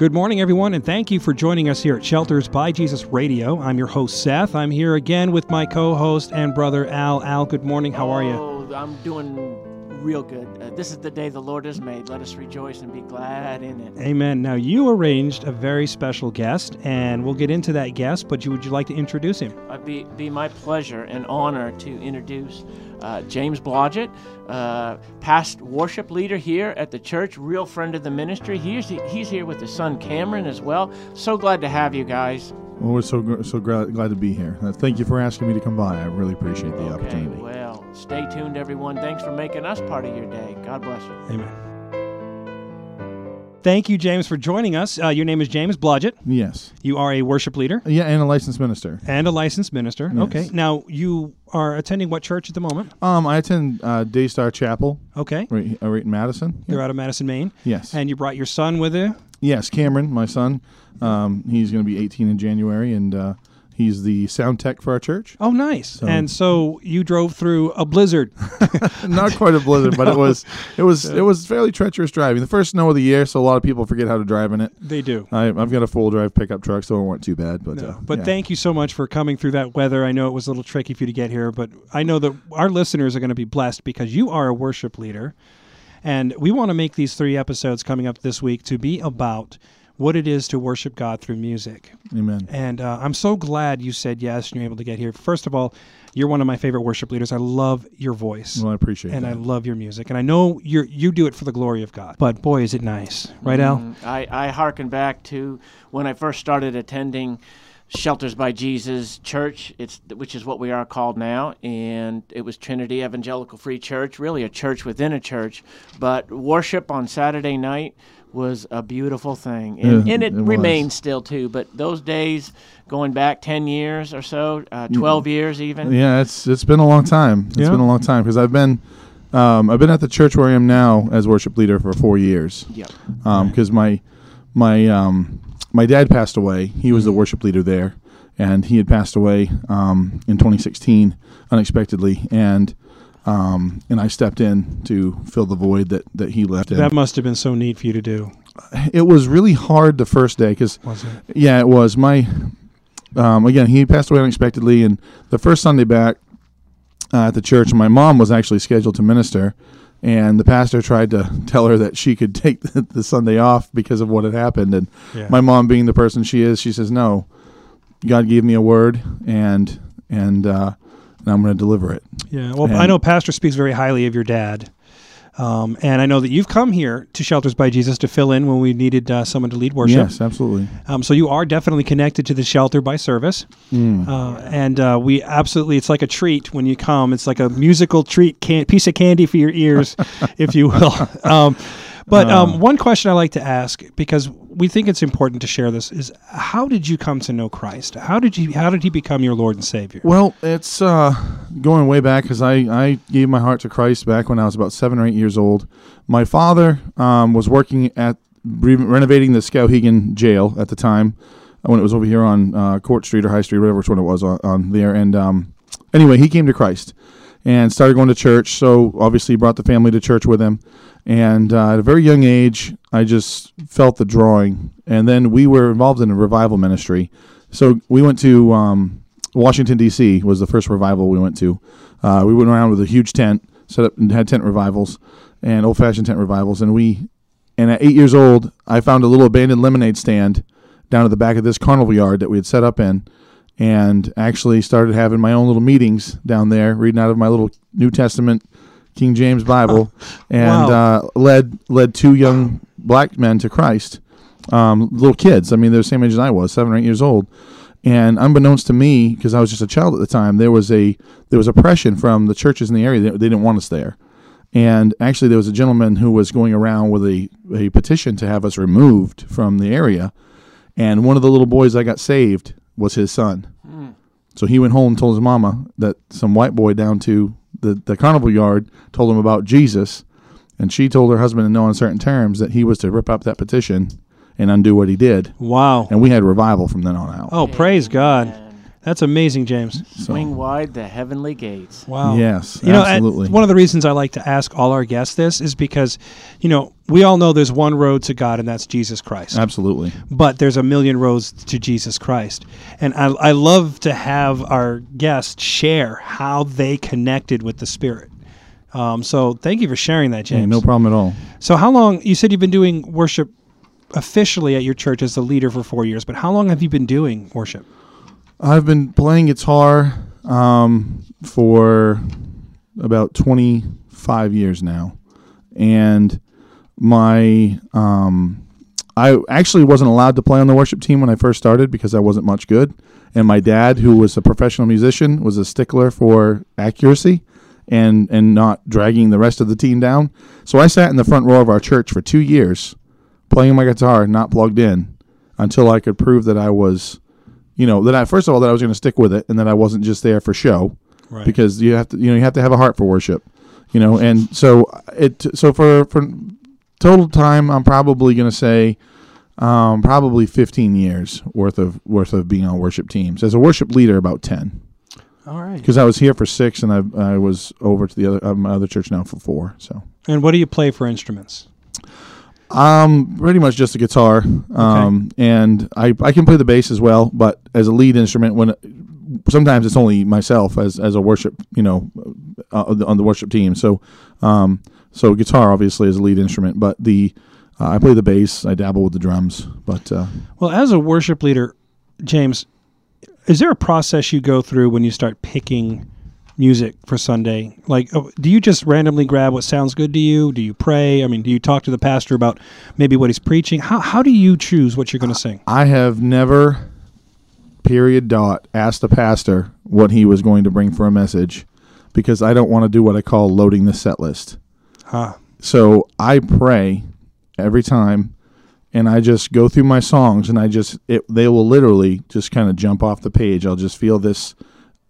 Good morning, everyone, and thank you for joining us here at Shelters by Jesus Radio. I'm your host, Seth. I'm here again with my co host and brother, Al. Al, good morning. How are you? Oh, I'm doing real good. Uh, this is the day the Lord has made. Let us rejoice and be glad in it. Amen. Now, you arranged a very special guest, and we'll get into that guest, but you, would you like to introduce him? It'd be, be my pleasure and honor to introduce uh, James Blodgett, uh, past worship leader here at the church, real friend of the ministry. He's, he's here with his son Cameron as well. So glad to have you guys. Well, we're so so glad, glad to be here. Uh, thank you for asking me to come by. I really appreciate the okay, opportunity. Well, stay tuned, everyone. Thanks for making us part of your day. God bless you. Amen. Thank you, James, for joining us. Uh, your name is James Blodgett. Yes. You are a worship leader. Yeah, and a licensed minister. And a licensed minister. Yes. Okay. Now, you are attending what church at the moment? Um, I attend uh, Daystar Chapel. Okay. Right, uh, right in Madison. You're out of Madison, Maine. Yes. And you brought your son with you. Yes, Cameron, my son. Um, he's going to be 18 in January, and uh, he's the sound tech for our church. Oh, nice. and so you drove through a blizzard. Not quite a blizzard, but it was it was it was fairly treacherous driving. The first snow of the year, so a lot of people forget how to drive in it. They do. I, I've got a full drive pickup truck, so it weren't too bad. But uh, But yeah. thank you so much for coming through that weather. I know it was a little tricky for you to get here, but I know that our listeners are going to be blessed because you are a worship leader. And we want to make these three episodes coming up this week to be about what it is to worship God through music. Amen. And uh, I'm so glad you said yes and you're able to get here. First of all, you're one of my favorite worship leaders. I love your voice. Well, I appreciate it. and that. I love your music. And I know you you do it for the glory of God. But boy, is it nice. Right, Al? Mm, I, I hearken back to when I first started attending Shelters by Jesus Church, it's which is what we are called now, and it was Trinity Evangelical Free Church, really a church within a church. But worship on Saturday night was a beautiful thing, and, Yeah, and it, it remains still too. But those days, going back ten years or so, uh, twelve years even. Yeah, it's it's been a long time. It's Yeah. been a long time because I've been um, I've been at the church where I am now as worship leader for four years. Yep. Because my my um, my dad passed away. He was the worship leader there, and he had passed away um, in 2016 unexpectedly, and um, and I stepped in to fill the void that that he left. That in. must have been so neat for you to do. It was really hard the first day because Was it? yeah, it was. My um, again, he passed away unexpectedly, and the first Sunday back uh, at the church, my mom was actually scheduled to minister, and the pastor tried to tell her that she could take the, the Sunday off because of what had happened. And Yeah. my mom, being the person she is, she says, "No, God gave me a word, and and, uh, and I'm going to deliver it." Yeah, well, And- I know Pastor speaks very highly of your dad. Um, and I know that you've come here to Shelters by Jesus to fill in when we needed uh, someone to lead worship. Yes, absolutely. Um, so you are definitely connected to the shelter by service. Mm. Uh, and uh, we absolutely, it's like a treat when you come. It's like a musical treat, can- piece of candy for your ears, if you will. Um, but um, one question I like to ask, because we think it's important to share this, is how did you come to know Christ? How did you? How did He become your Lord and Savior? Well, it's uh, going way back because I, I gave my heart to Christ back when I was about seven or eight years old. My father um, was working at re- renovating the Skowhegan jail at the time when it was over here on uh, Court Street or High Street, whatever which one it was on, on there. And um, anyway, he came to Christ and started going to church. So obviously, brought the family to church with him. And uh, at a very young age, I just felt the drawing. And then we were involved in a revival ministry. So we went to um, Washington D.C. was the first revival we went to. Uh, we went around with a huge tent, set up and had tent revivals and old-fashioned tent revivals. And we, and at eight years old, I found a little abandoned lemonade stand down at the back of this carnival yard that we had set up in, and actually started having my own little meetings down there, reading out of my little New Testament King James Bible, and Wow. uh, led led two young black men to Christ, um, little kids. I mean, they're the same age as I was, seven or eight years old. And unbeknownst to me, because I was just a child at the time, there was a there was oppression from the churches in the area. They, they didn't want us there. And actually, there was a gentleman who was going around with a, a petition to have us removed from the area. And one of the little boys that got saved was his son. Hmm. So he went home and told his mama that some white boy down to the, the carnival yard told him about Jesus. And she told her husband in no uncertain terms that he was to rip up that petition and undo what he did. Wow. And we had revival from then on out. Oh, praise God. That's amazing, James. So, Swing wide the heavenly gates. Wow. Yes, You know, absolutely. and one of the reasons I like to ask all our guests this is because, you know, we all know there's one road to God, and that's Jesus Christ. absolutely. But there's a million roads to Jesus Christ. And I, I love to have our guests share how they connected with the Spirit. Um, so thank you for sharing that, Hey, James. no problem at all. So how long? You said you've been doing worship officially at your church as the leader for four years, but how long have you been doing worship? I've been playing guitar um, for about 25 years now, and my um, I actually wasn't allowed to play on the worship team when I first started because I wasn't much good, and my dad, who was a professional musician, was a stickler for accuracy and and not dragging the rest of the team down. So I sat in the front row of our church for two years, playing my guitar, not plugged in, until I could prove that I was you know that I first of all that I was going to stick with it and that I wasn't just there for show Right. because you have to you know you have to have a heart for worship you know and so it so for for total time I'm probably going to say um, probably 15 years worth of worth of being on worship teams as a worship leader about 10 all right. because I was here for six and I I was over to the other uh, my other church now for four so And what do you play for instruments? Um, pretty much just a guitar. Um, and I, I can play the bass as well, but as a lead instrument, when sometimes it's only myself as, as a worship, you know, uh, on the- on the worship team. So, um, so guitar obviously is a lead instrument, but the uh, I play the bass. I dabble with the drums, but uh, Well, as a worship leader, James, is there a process you go through when you start picking music for Sunday? Like, oh, do you just randomly grab what sounds good to you? Do you pray? I mean, do you talk to the pastor about maybe what he's preaching? How, how do you choose what you're going to sing? I have never, period dot, asked the pastor what he was going to bring for a message, because I don't want to do what I call loading the set list. Ah, So I pray every time and I just go through my songs and I just it, they will literally just kind of jump off the page. I'll just feel this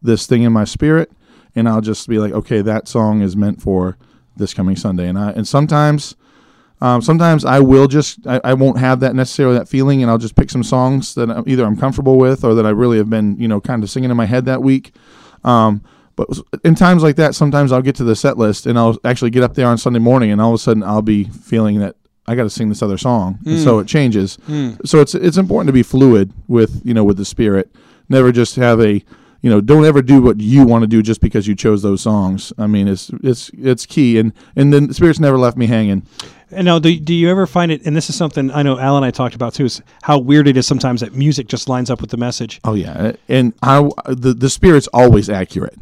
this thing in my spirit and I'll just be like, okay, that song is meant for this coming Sunday. And I and sometimes um, sometimes I will just I, I won't have that necessarily that feeling and I'll just pick some songs that I'm, either I'm comfortable with or that I really have been, you know, kind of singing in my head that week. Um, but in times like that, sometimes I'll get to the set list and I'll actually get up there on Sunday morning, and all of a sudden I'll be feeling that I got to sing this other song. And so it changes. So it's it's important to be fluid with you know with the spirit. Never just have a you know don't ever do what you want to do just because you chose those songs. I mean it's it's it's key, and and then the spirit's never left me hanging. and now, do, do you ever find it? And this is something I know Al and I talked about too. Is how weird it is sometimes that music just lines up with the message. Oh yeah, and I the the spirit's always accurate,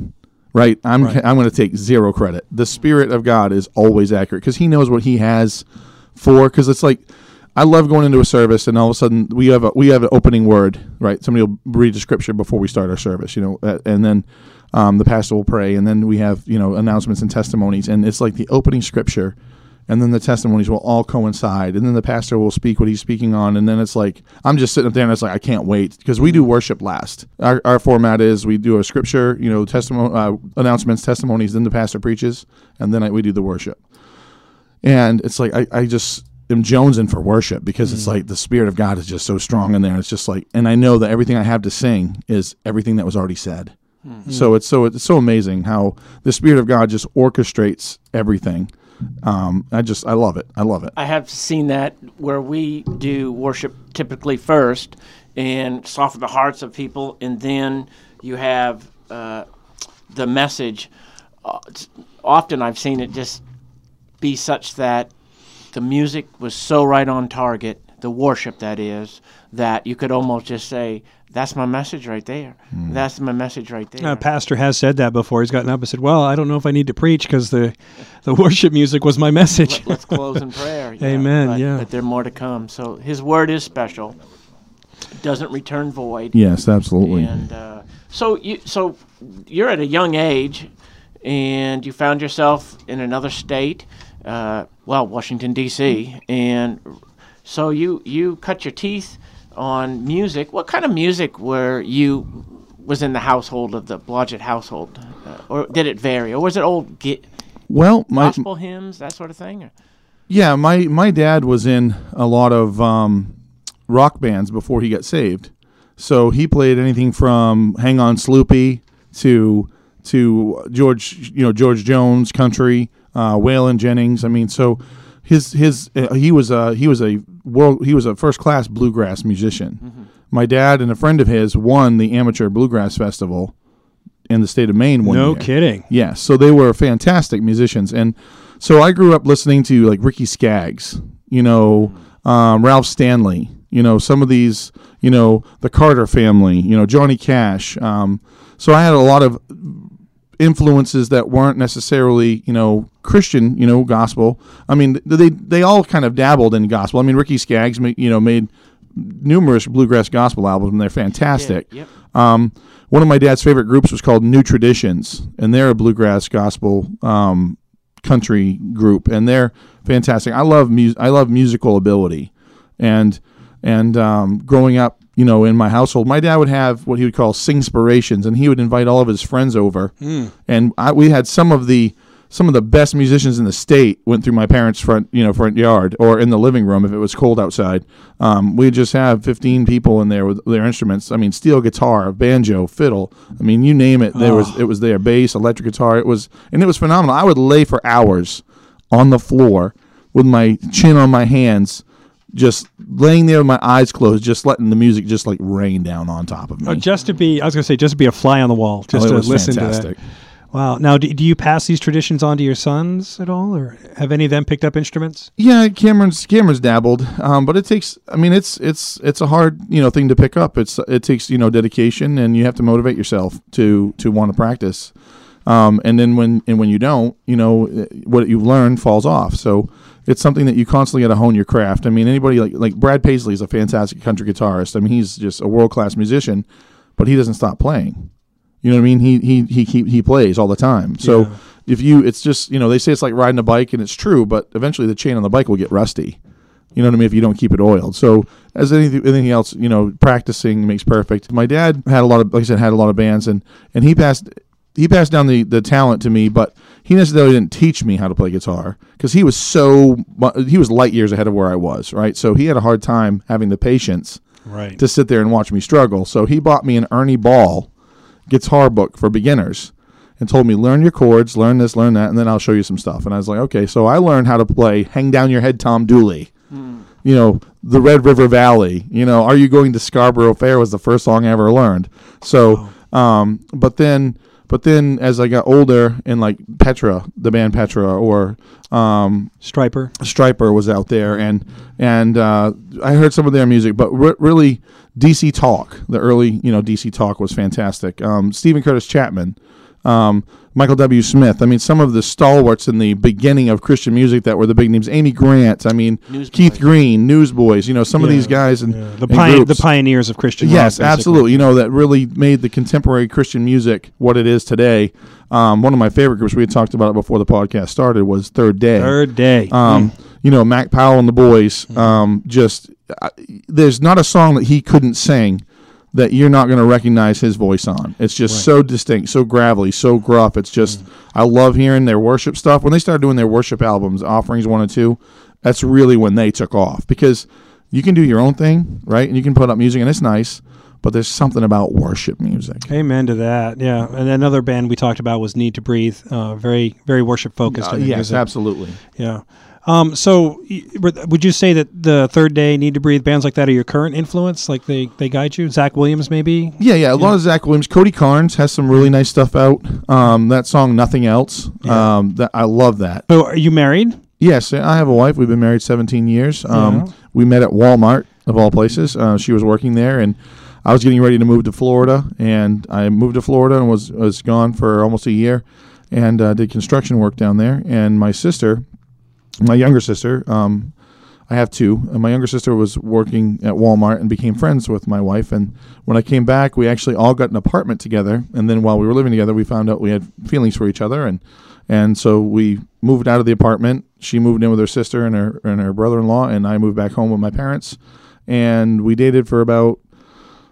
right? I'm I'm going to take zero credit. The spirit of God is always accurate because He knows what He has for. Because it's like I love going into a service and all of a sudden we have a we have an opening word, right? Somebody will read the scripture before we start our service, you know, uh, and then um, the pastor will pray, and then we have you know announcements and testimonies, and it's like the opening scripture and then the testimonies will all coincide and then the pastor will speak what he's speaking on and then it's like i'm just sitting up there and it's like i can't wait because we do worship last. Our, our format is we do a scripture you know testimony uh, announcements testimonies then the pastor preaches and then I, we do the worship. And it's like i, I just am jonesing for worship because it's like the spirit of god is just so strong in there it's just like and i know that everything i have to sing is everything that was already said so it's so it's so amazing how the spirit of god just orchestrates everything um, I just I love it. I love it. I have seen that where we do worship typically first and soften the hearts of people, and then you have uh, the message. Uh, often I've seen it just be such that the music was so right on target, the worship that is, that you could almost just say, "That's my message right there. That's my message right there." A pastor has said that before. He's gotten up and said, "Well, I don't know if I need to preach because the the worship music was my message." Let, us close in prayer. yeah, Amen, But, yeah. But there more to come. So His word is special. It doesn't return void. Yes, absolutely. And uh, so you so you're at a young age, and you found yourself in another state. Uh, well, Washington D.C. And so you you cut your teeth on music. What kind of music were you was in the household of the Blodgett household, uh, or did it vary, or was it old Well, my gospel hymns that sort of thing? Or? yeah, my my dad was in a lot of um, rock bands before he got saved. So he played anything from "Hang On, Sloopy" to to George, you know, George Jones country, uh, Waylon Jennings. I mean, so his his uh, he was a he was a world he was a first class bluegrass musician. My dad and a friend of his won the amateur bluegrass festival in the state of Maine one No year. kidding. Yes, so they were fantastic musicians, and so I grew up listening to like Ricky Skaggs, you know, um, Ralph Stanley, you know, some of these, you know, the Carter family, you know, Johnny Cash. Um, so I had a lot of influences that weren't necessarily, you know, Christian, you know, gospel. I mean, they they all kind of dabbled in gospel. I mean, Ricky Skaggs, you know, made numerous bluegrass gospel albums, and they're fantastic. Yep. Um, one of my dad's favorite groups was called New Traditions, and they're a bluegrass gospel um, country group, and they're fantastic. I love mu- I love musical ability, and and um, growing up, you know, in my household, my dad would have what he would call singspirations, and he would invite all of his friends over, and I, we had some of the some of the best musicians in the state went through my parents' front, you know, front yard or in the living room if it was cold outside. Um, we just have 15 people in there with their instruments. I mean, steel guitar, banjo, fiddle. I mean, you name it. There was it was there. Bass, electric guitar. It was and it was phenomenal. I would lay for hours on the floor with my chin on my hands, just laying there with my eyes closed, just letting the music just like rain down on top of me. Uh, just to be, I was going to say, just to be a fly on the wall, just Oh, to listen fantastic. to that. Wow. Now, do, do you pass these traditions on to your sons at all, or have any of them picked up instruments? Yeah, Cameron's Cameron's dabbled, um, but it takes. I mean, it's it's it's a hard you know thing to pick up. It's it takes you know dedication, and you have to motivate yourself to to want to practice. Um, and then when and when you don't, you know what you've learned falls off. So it's something that you constantly got to hone your craft. I mean, anybody like like Brad Paisley is a fantastic country guitarist. I mean, he's just a world class musician, but he doesn't stop playing. You know what I mean? He he he he, he plays all the time. So Yeah. if you, it's just you know they say it's like riding a bike, and it's true. But eventually the chain on the bike will get rusty. You know what I mean? If you don't keep it oiled. So as anything, anything else, you know, practicing makes perfect. My dad had a lot of, like I said, had a lot of bands, and and he passed he passed down the the talent to me, but he necessarily didn't teach me how to play guitar because he was so he was light years ahead of where I was. Right, so he had a hard time having the patience Right. to sit there and watch me struggle. So he bought me an Ernie Ball guitar book for beginners and told me learn your chords, learn this, learn that, and then I'll show you some stuff. And I was like, okay. So I learned how to play "Hang Down Your Head, Tom Dooley." You know, the Red River Valley. You know, "Are You Going to Scarborough Fair" was the first song I ever learned. So, um, but then. But then, as I got older, and like Petra, the band Petra, or um, Stryper. Stryper was out there, and and uh, I heard some of their music, but re- really DC Talk, the early you know DC Talk was fantastic. Um, Steven Curtis Chapman, um, Michael W. Smith. I mean, some of the stalwarts in the beginning of Christian music that were the big names. Amy Grant. I mean, Newsboys. Keith Green, Newsboys. You know, some of these guys and, Yeah. The, and pi- the pioneers of Christian rock, Yes, basically. absolutely. You know that really made the contemporary Christian music what it is today. Um, one of my favorite groups we had talked about it before the podcast started was Third Day. Third day. Um, you know, Mac Powell and the boys. Um, just uh, there's not a song that he couldn't sing that you're not going to recognize his voice on. It's just so distinct, so gravelly, so gruff. It's just I love hearing their worship stuff. When they started doing their worship albums, Offerings One and Two, that's really when they took off because you can do your own thing, right? And you can put up music, and it's nice. But there's something about worship music. Amen to that. Yeah. And another band we talked about was Need to Breathe. Uh, very, very worship focused. Uh, yes, music. absolutely. Yeah. Um, so, would you say that the Third Day, Need to Breathe, bands like that are your current influence? Like they, they guide you? Zach Williams, maybe? Yeah, yeah. A lot of Zach Williams. Cody Carnes has some really nice stuff out. Um, that song, "Nothing Else." Yeah. Um, that I love that. So, are you married? Yes, I have a wife. We've been married 17 years. Um, Yeah. We met at Walmart of all places. Uh, she was working there, and I was getting ready to move to Florida. And I moved to Florida and was was gone for almost a year, and uh, did construction work down there. And my sister, my younger sister, um, I have two. And my younger sister was working at Walmart and became friends with my wife. And when I came back, we actually all got an apartment together. And then while we were living together, we found out we had feelings for each other. And and so we moved out of the apartment. She moved in with her sister and her and her brother-in-law, and I moved back home with my parents. And we dated for about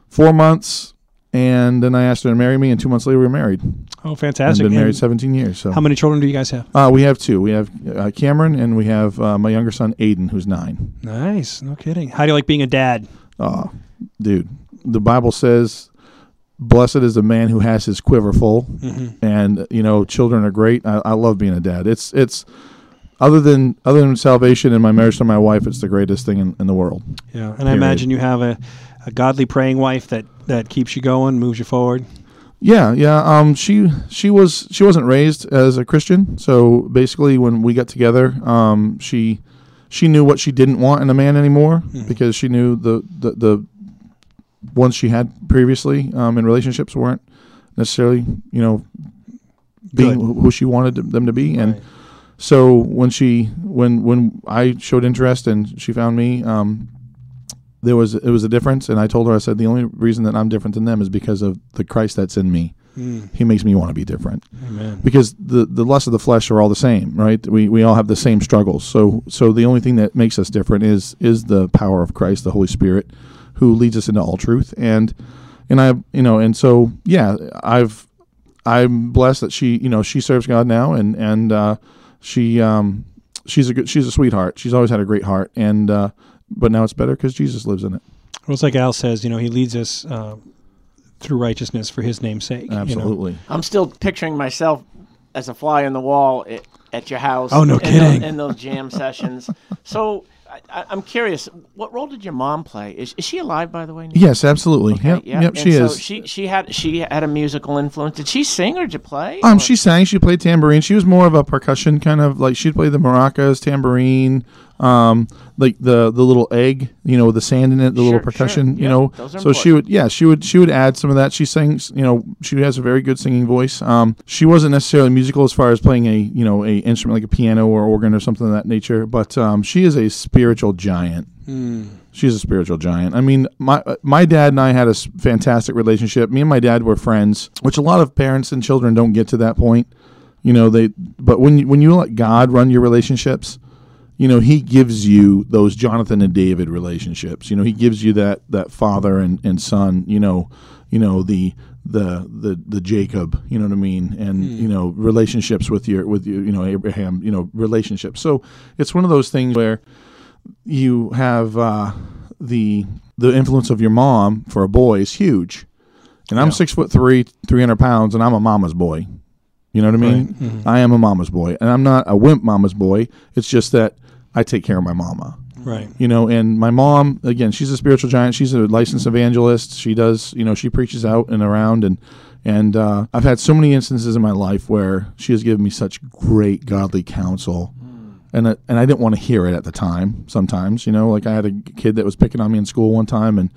four months. And then I asked her to marry me, and two months later we were married. Oh, I've fantastic. been And married 17 years. So how many children do you guys have? uh, we have two. We have uh, Cameron, and we have uh, my younger son Aiden, who's nine. Nice. No kidding. How do you like being a dad? Oh, dude, the Bible says, "Blessed is the man who has his quiver full," Mm-hmm. and you know, children are great. I, I love being a dad. It's it's other than other than salvation and my marriage to my wife, it's the greatest thing in, in the world. Yeah, and I imagine you have a, a godly praying wife that that keeps you going, moves you forward. Yeah, yeah. Um, she she was she wasn't raised as a Christian, so basically, when we got together, um, she she knew what she didn't want in a man anymore because she knew the the, the ones she had previously um, in relationships weren't necessarily you know being Good. who she wanted them to be, and Right. so when she when when I showed interest and she found me, um, there was it was a difference, and I told her I said the only reason that I'm different than them is because of the Christ that's in me. Mm, He makes me want to be different amen. because the the lusts of the flesh are all the same, right? We we all have the same struggles. So so the only thing that makes us different is is the power of Christ, the Holy Spirit, who leads us into all truth. And and I you know and so yeah, I've I'm blessed that she you know she serves God now and and uh, she um she's a good she's a sweetheart. She's always had a great heart and uh, but now it's better because Jesus lives in it. Well, it's like Al says, you know, he leads us uh, through righteousness for his name's sake. you know. Absolutely. I'm still picturing myself as a fly on the wall at, at your house. Oh, no in kidding. Those, in those jam sessions. So I, I, I'm curious, what role did your mom play? Is, is she alive, by the way? Nick? Yes, absolutely. Okay, yep, yeah. yep, she so is. She she had she had a musical influence. Did she sing or did you play? Um, Or- she sang. She played tambourine. She was more of a percussion kind of like she'd play the maracas, tambourine, um, like the the little egg, you know, with the sand in it, the little percussion, sure. you Yeah, know. those are So she would, yeah, she would she would add some of that. She sings, you know, she has a very good singing voice. Um, she wasn't necessarily musical as far as playing a you know a instrument like a piano or organ or something of that nature, but um, she is a spiritual giant. Mm, She's a spiritual giant. I mean, my my dad and I had a fantastic relationship. Me and my dad were friends, which a lot of parents and children don't get to that point. You know, they but when you, when you let God run your relationships, you know, he gives you those Jonathan and David relationships. You know, he gives you that that father and, and son, you know, you know, the the the the Jacob, you know what I mean? And you know, relationships with your with you, you know, Abraham, you know, relationships. So it's one of those things where you have uh, the the influence of your mom for a boy is huge. And I'm Yeah. six foot three, three hundred pounds, and I'm a mama's boy. You know what I mean? Right. Mhm. I am a mama's boy, and I'm not a wimp mama's boy. It's just that I take care of my mama. right. You know, and my mom again, she's a spiritual giant. She's a licensed evangelist. She does, you know, she preaches out and around, and and uh, I've had so many instances in my life where she has given me such great godly counsel and I, and I didn't want to hear it at the time. Sometimes, you know, like I had a kid that was picking on me in school one time, and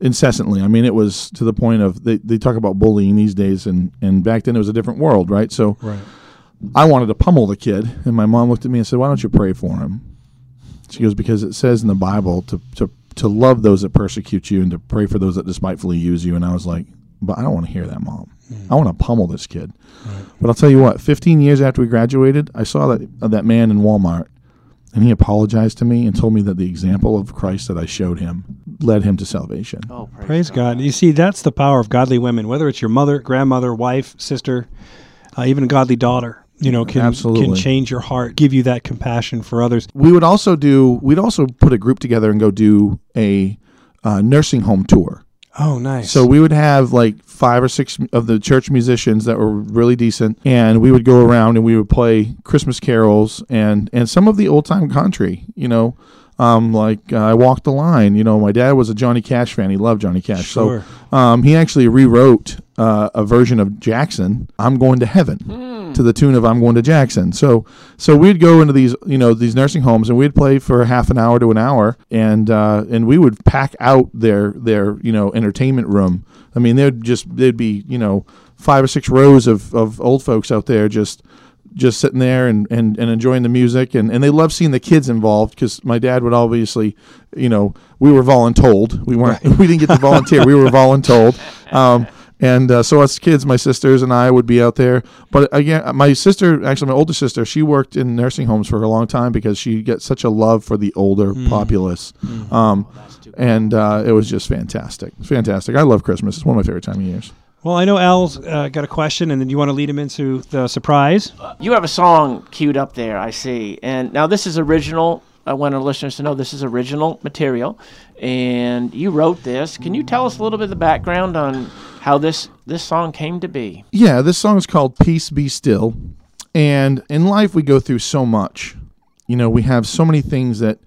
incessantly. I mean, it was to the point of they, they talk about bullying these days, and and back then it was a different world, right? So Right. I wanted to pummel the kid, and my mom looked at me and said, "Why don't you pray for him?" She goes, "Because it says in the Bible to to to love those that persecute you and to pray for those that despitefully use you." And I was like, "But I don't want to hear that, mom. I want to pummel this kid." But I'll tell you what. Fifteen years after we graduated, I saw that uh, that man in Walmart, and he apologized to me and told me that the example of Christ that I showed him led him to salvation. Oh, praise, Praise God. You see, that's the power of godly women, whether it's your mother, grandmother, wife, sister, uh, even a godly daughter, you know, can, Absolutely. can change your heart, give you that compassion for others. we would also do we'd also put a group together and go do a uh, nursing home tour Oh, nice. so we would have like five or six of the church musicians that were really decent and we would go around and we would play christmas carols and and some of the old time country you know um, like uh, I walked the line. You know, my dad was a Johnny Cash fan. He loved Johnny Cash. Sure. So um, he actually rewrote uh, a version of Jackson. I'm going to heaven to the tune of "I'm going to Jackson." So so we'd go into these you know these nursing homes and we'd play for half an hour to an hour, and uh, and we would pack out their their you know entertainment room. I mean, there'd just there'd be you know five or six rows of, of old folks out there just just sitting there and, and, and enjoying the music. And, and they love seeing the kids involved because my dad would obviously you know we were voluntold. We weren't we didn't get to volunteer. We were voluntold. Um, and uh, so us kids my sisters and i would be out there. But again my sister actually my older sister she worked in nursing homes for a long time because she gets such a love for the older populace. Um, and uh, it was just fantastic. Fantastic. I love christmas. It's one of my favorite time of years. Well, I know Al's uh, got a question, and then you want to lead him into the surprise. You have a song queued up there, I see. And now this is original. I want our listeners to know this is original material, and you wrote this. Can you tell us a little bit of the background on how this this song came to be? Yeah, this song is called Peace Be Still. And in life, we go through so much. You know, we have so many things that,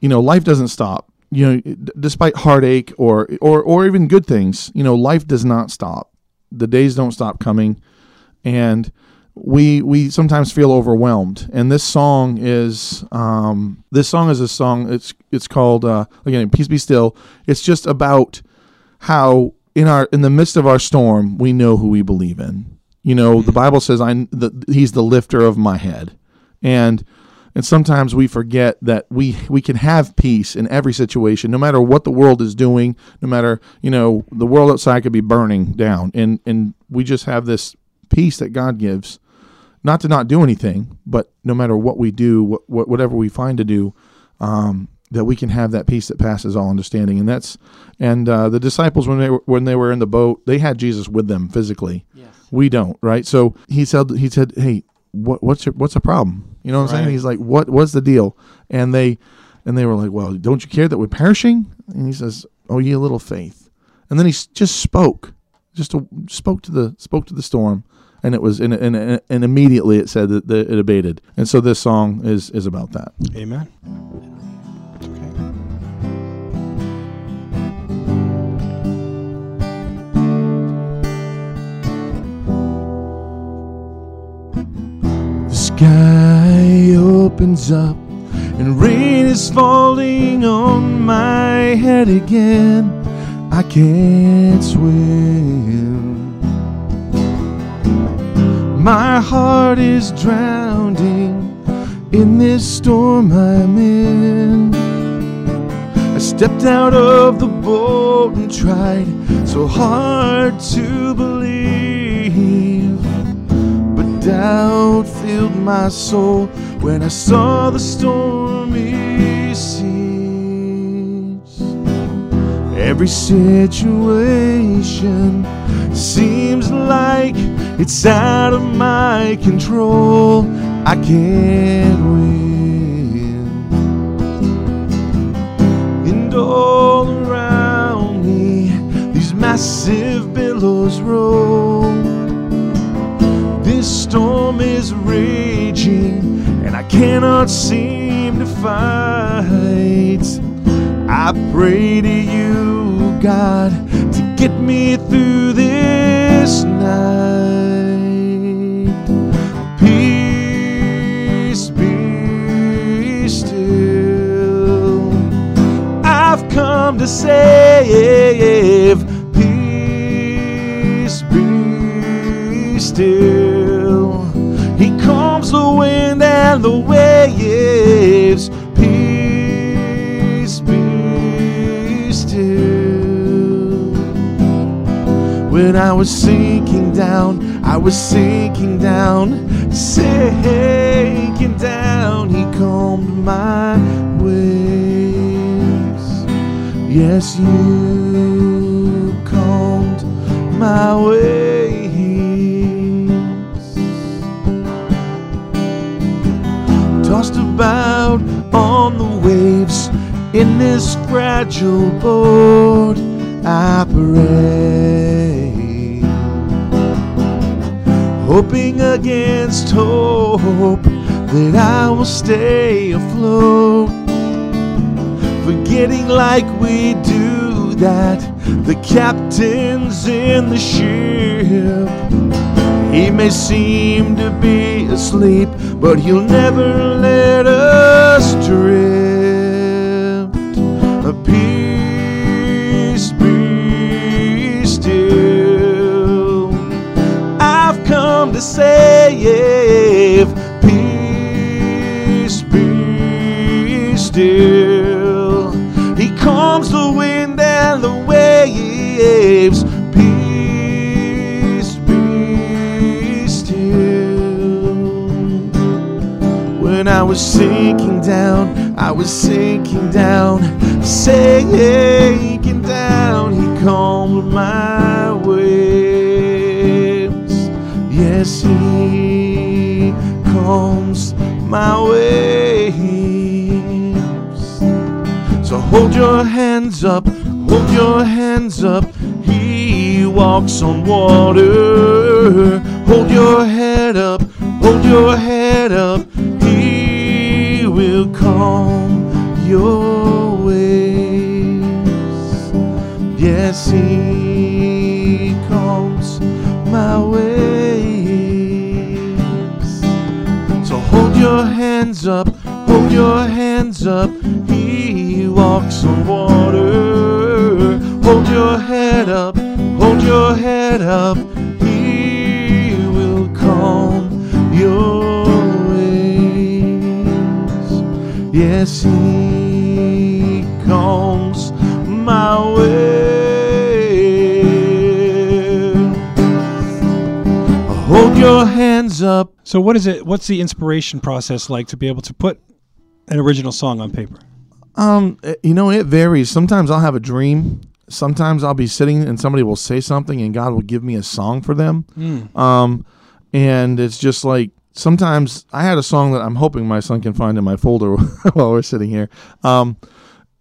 you know, life doesn't stop. You know, despite heartache or, or, or even good things, you know, life does not stop. The days don't stop coming. And we we sometimes feel overwhelmed and this song is um, this song is a song it's it's called uh, again peace be still it's just about how in our in the midst of our storm we know who we believe in. You know the bible says i the, he's the lifter of my head. And and sometimes we forget that we we can have peace in every situation no matter what the world is doing no matter you know the world outside could be burning down. And and we just have this peace that god gives not to not do anything but no matter what we do what, what whatever we find to do um, that we can have that peace that passes all understanding. And that's and uh, the disciples when they were when they were in the boat they had jesus with them physically. Yes. we don't right? So he said he said hey what, what's your what's the problem? You know what i'm saying? He's like what what's the deal? And they and they were like well don't you care that we're perishing? And he says oh ye little faith. And then he just spoke just a, spoke to the spoke to the storm and it was and, and, and immediately it said that, that it abated. And so this song is is about that. Amen. Sky opens up and rain is falling on my head again. I can't swim. My heart is drowning in this storm I'm in. I stepped out of the boat and tried so hard to believe. Doubt filled my soul when I saw the stormy seas. Every situation seems like it's out of my control. I can't win. And all around me, these massive billows roll. This storm is raging, and I cannot seem to fight. I pray to you, God, to get me through this night. Peace be still. I've come to save. I was sinking down, I was sinking down, sinking down. He calmed my waves. Yes, you calmed my waves. Tossed about on the waves in this fragile boat, I pray hoping against hope that I will stay afloat. Forgetting like we do that the captain's in the ship. He may seem to be asleep, but he'll never let us drift. To save. Peace be still. He calms the wind and the waves. Peace be still. When I was sinking down, I was sinking down, sinking down. He calmed my waves. Yes, he calms my waves. So hold your hands up, hold your hands up. He walks on water. Hold your head up, hold your head up. He will calm your waves. Yes, he calms my waves. Hold your hands up, hold your hands up. He walks on water. Hold your head up, hold your head up. He will calm your waves. Yes, he calms my waves. Hold your up. So what is it? What's the inspiration process like to be able to put an original song on paper? Um, eh, you know, it varies. Sometimes I'll have a dream. Sometimes I'll be sitting and somebody will say something and God will give me a song for them. Um, and it's just like sometimes I had a song that I'm hoping my son can find in my folder while we're sitting here. Um,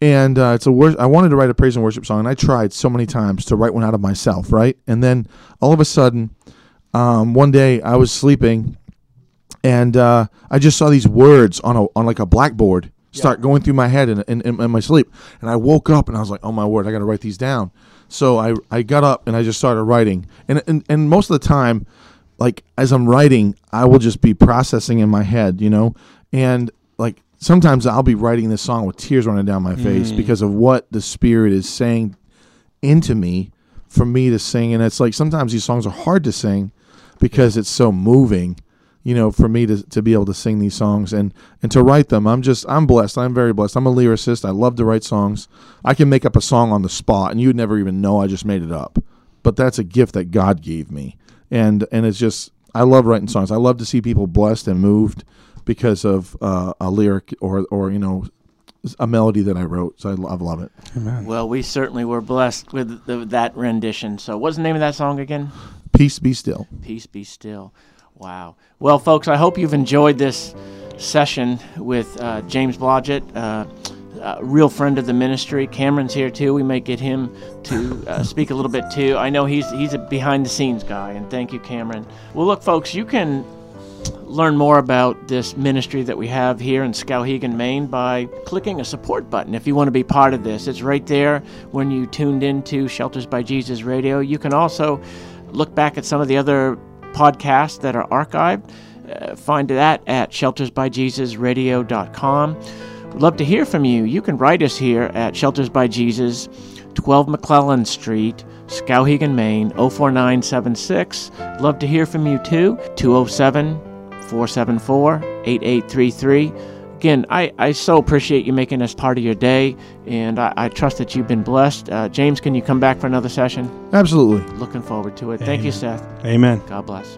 and uh, it's a wor- I wanted to write a praise and worship song, and I tried so many times to write one out of myself, right? And then all of a sudden, um, one day I was sleeping, and uh, I just saw these words on a on like a blackboard start going through my head in, in, in, in my sleep, and I woke up and I was like, "Oh my word, I got to write these down." So I I got up and I just started writing, and and and most of the time, like as I'm writing, I will just be processing in my head, you know, and like sometimes I'll be writing this song with tears running down my face because of what the Spirit is saying into me for me to sing, and it's like sometimes these songs are hard to sing because it's so moving you know for me to, to be able to sing these songs and and to write them. I'm just i'm blessed. I'm very blessed. I'm a lyricist. I love to write songs. I can make up a song on the spot and you'd never even know i just made it up. But that's a gift that god gave me. And and it's just i love writing songs. I love to see people blessed and moved because of uh, a lyric or or you know a melody that i wrote. So i love, love it. Well, we certainly were blessed with the, that rendition. So, what's the name of that song again? Peace be still Peace be still. Wow. Well, folks, I hope you've enjoyed this session with uh, James Blodgett, uh, a real friend of the ministry. Cameron's here too. We may get him to uh, speak a little bit too. I know he's he's a behind the scenes guy, and thank you, Cameron. Well, look, folks, you can learn more about this ministry that we have here in Skowhegan, Maine by clicking a support button if you want to be part of this. It's right there when you tuned into Shelters by Jesus Radio. You can also look back at some of the other podcasts that are archived. Uh, find that at sheltersbyjesusradio.com. We'd love to hear from you. You can write us here at Shelters by Jesus, 12 McClellan Street, Skowhegan, Maine, 04976. Love to hear from you too. 207 474 8833. Again, I, I so appreciate you making this part of your day, and I, I trust that you've been blessed. Uh, James, can you come back for another session? absolutely Looking forward to it. Thank you, Seth. Amen. God bless.